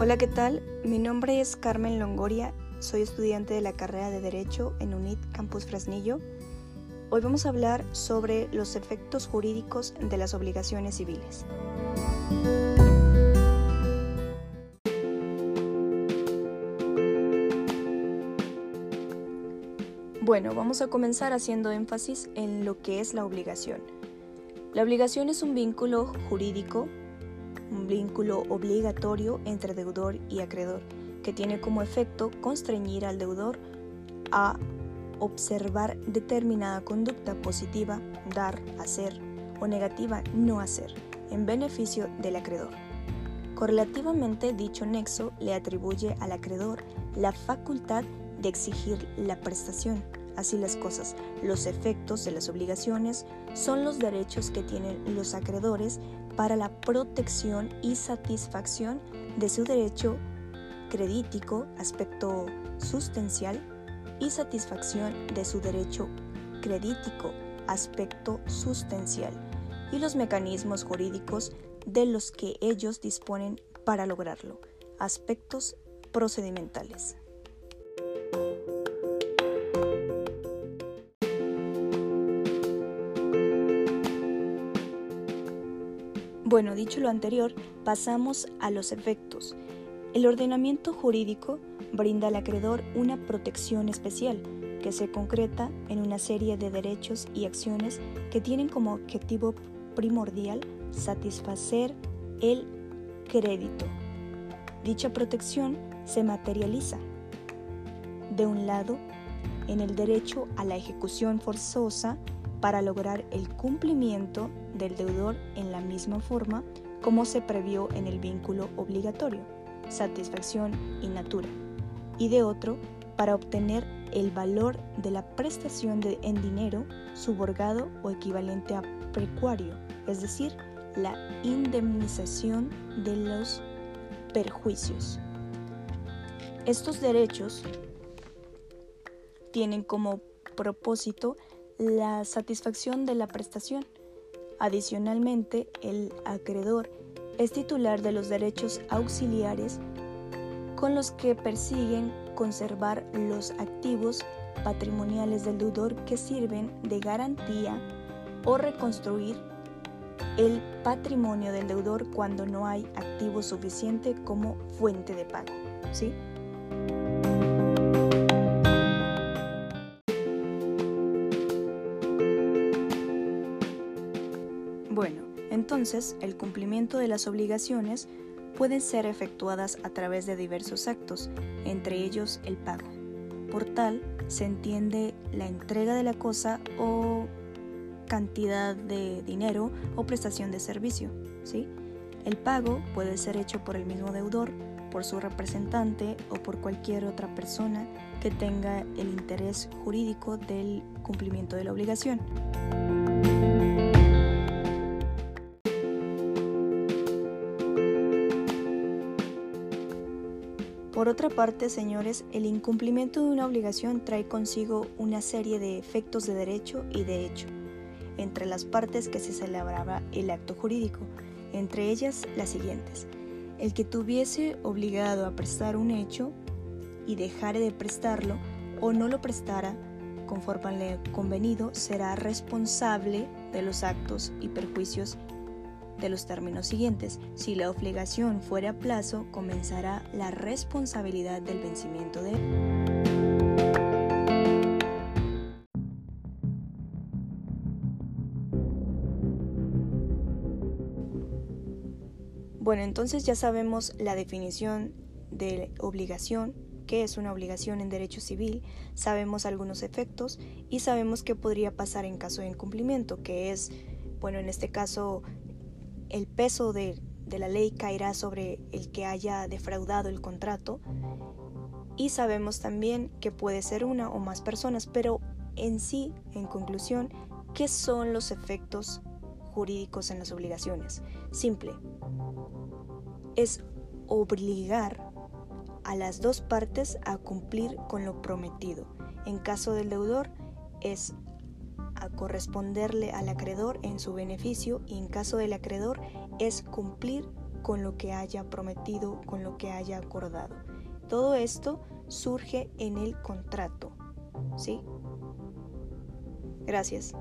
Hola, ¿qué tal? Mi nombre es Carmen Longoria, soy estudiante de la carrera de Derecho en UNIT Campus Fresnillo. Hoy vamos a hablar sobre los efectos jurídicos de las obligaciones civiles. Bueno, vamos a comenzar haciendo énfasis en lo que es la obligación. La obligación es un vínculo jurídico, un vínculo obligatorio entre deudor y acreedor, que tiene como efecto constreñir al deudor a observar determinada conducta positiva, dar, hacer, o negativa, no hacer, en beneficio del acreedor. Correlativamente, dicho nexo le atribuye al acreedor la facultad de exigir la prestación, Así las cosas, los efectos de las obligaciones son los derechos que tienen los acreedores para la protección y satisfacción de su derecho credítico, aspecto sustancial, y satisfacción de su derecho credítico, aspecto sustancial, y los mecanismos jurídicos de los que ellos disponen para lograrlo, aspectos procedimentales. Bueno, dicho lo anterior, pasamos a los efectos. El ordenamiento jurídico brinda al acreedor una protección especial que se concreta en una serie de derechos y acciones que tienen como objetivo primordial satisfacer el crédito. Dicha protección se materializa, de un lado, en el derecho a la ejecución forzosa para lograr el cumplimiento del deudor en la misma forma como se previó en el vínculo obligatorio, satisfacción y natura, y de otro para obtener el valor de la prestación de, en dinero suborgado o equivalente a precuario, es decir, la indemnización de los perjuicios. Estos derechos tienen como propósito la satisfacción de la prestación. Adicionalmente, el acreedor es titular de los derechos auxiliares con los que persiguen conservar los activos patrimoniales del deudor que sirven de garantía o reconstruir el patrimonio del deudor cuando no hay activo suficiente como fuente de pago. ¿sí? Bueno, entonces el cumplimiento de las obligaciones pueden ser efectuadas a través de diversos actos, entre ellos el pago. Por tal, se entiende la entrega de la cosa o cantidad de dinero o prestación de servicio. ¿sí? El pago puede ser hecho por el mismo deudor, por su representante o por cualquier otra persona que tenga el interés jurídico del cumplimiento de la obligación. Por otra parte, señores, el incumplimiento de una obligación trae consigo una serie de efectos de derecho y de hecho, entre las partes que se celebraba el acto jurídico, entre ellas las siguientes. El que tuviese obligado a prestar un hecho y dejare de prestarlo o no lo prestara conforme al convenido será responsable de los actos y perjuicios de los términos siguientes. Si la obligación fuera a plazo, comenzará la responsabilidad del vencimiento de Bueno, entonces ya sabemos la definición de obligación, que es una obligación en derecho civil, sabemos algunos efectos y sabemos qué podría pasar en caso de incumplimiento, que es, bueno, en este caso el peso de, la ley caerá sobre el que haya defraudado el contrato y sabemos también que puede ser una o más personas, pero en sí, en conclusión, ¿qué son los efectos jurídicos en las obligaciones? Simple, es obligar a las dos partes a cumplir con lo prometido. En caso del deudor es a corresponderle al acreedor en su beneficio y en caso del acreedor es cumplir con lo que haya prometido, con lo que haya acordado. Todo esto surge en el contrato, ¿sí? Gracias.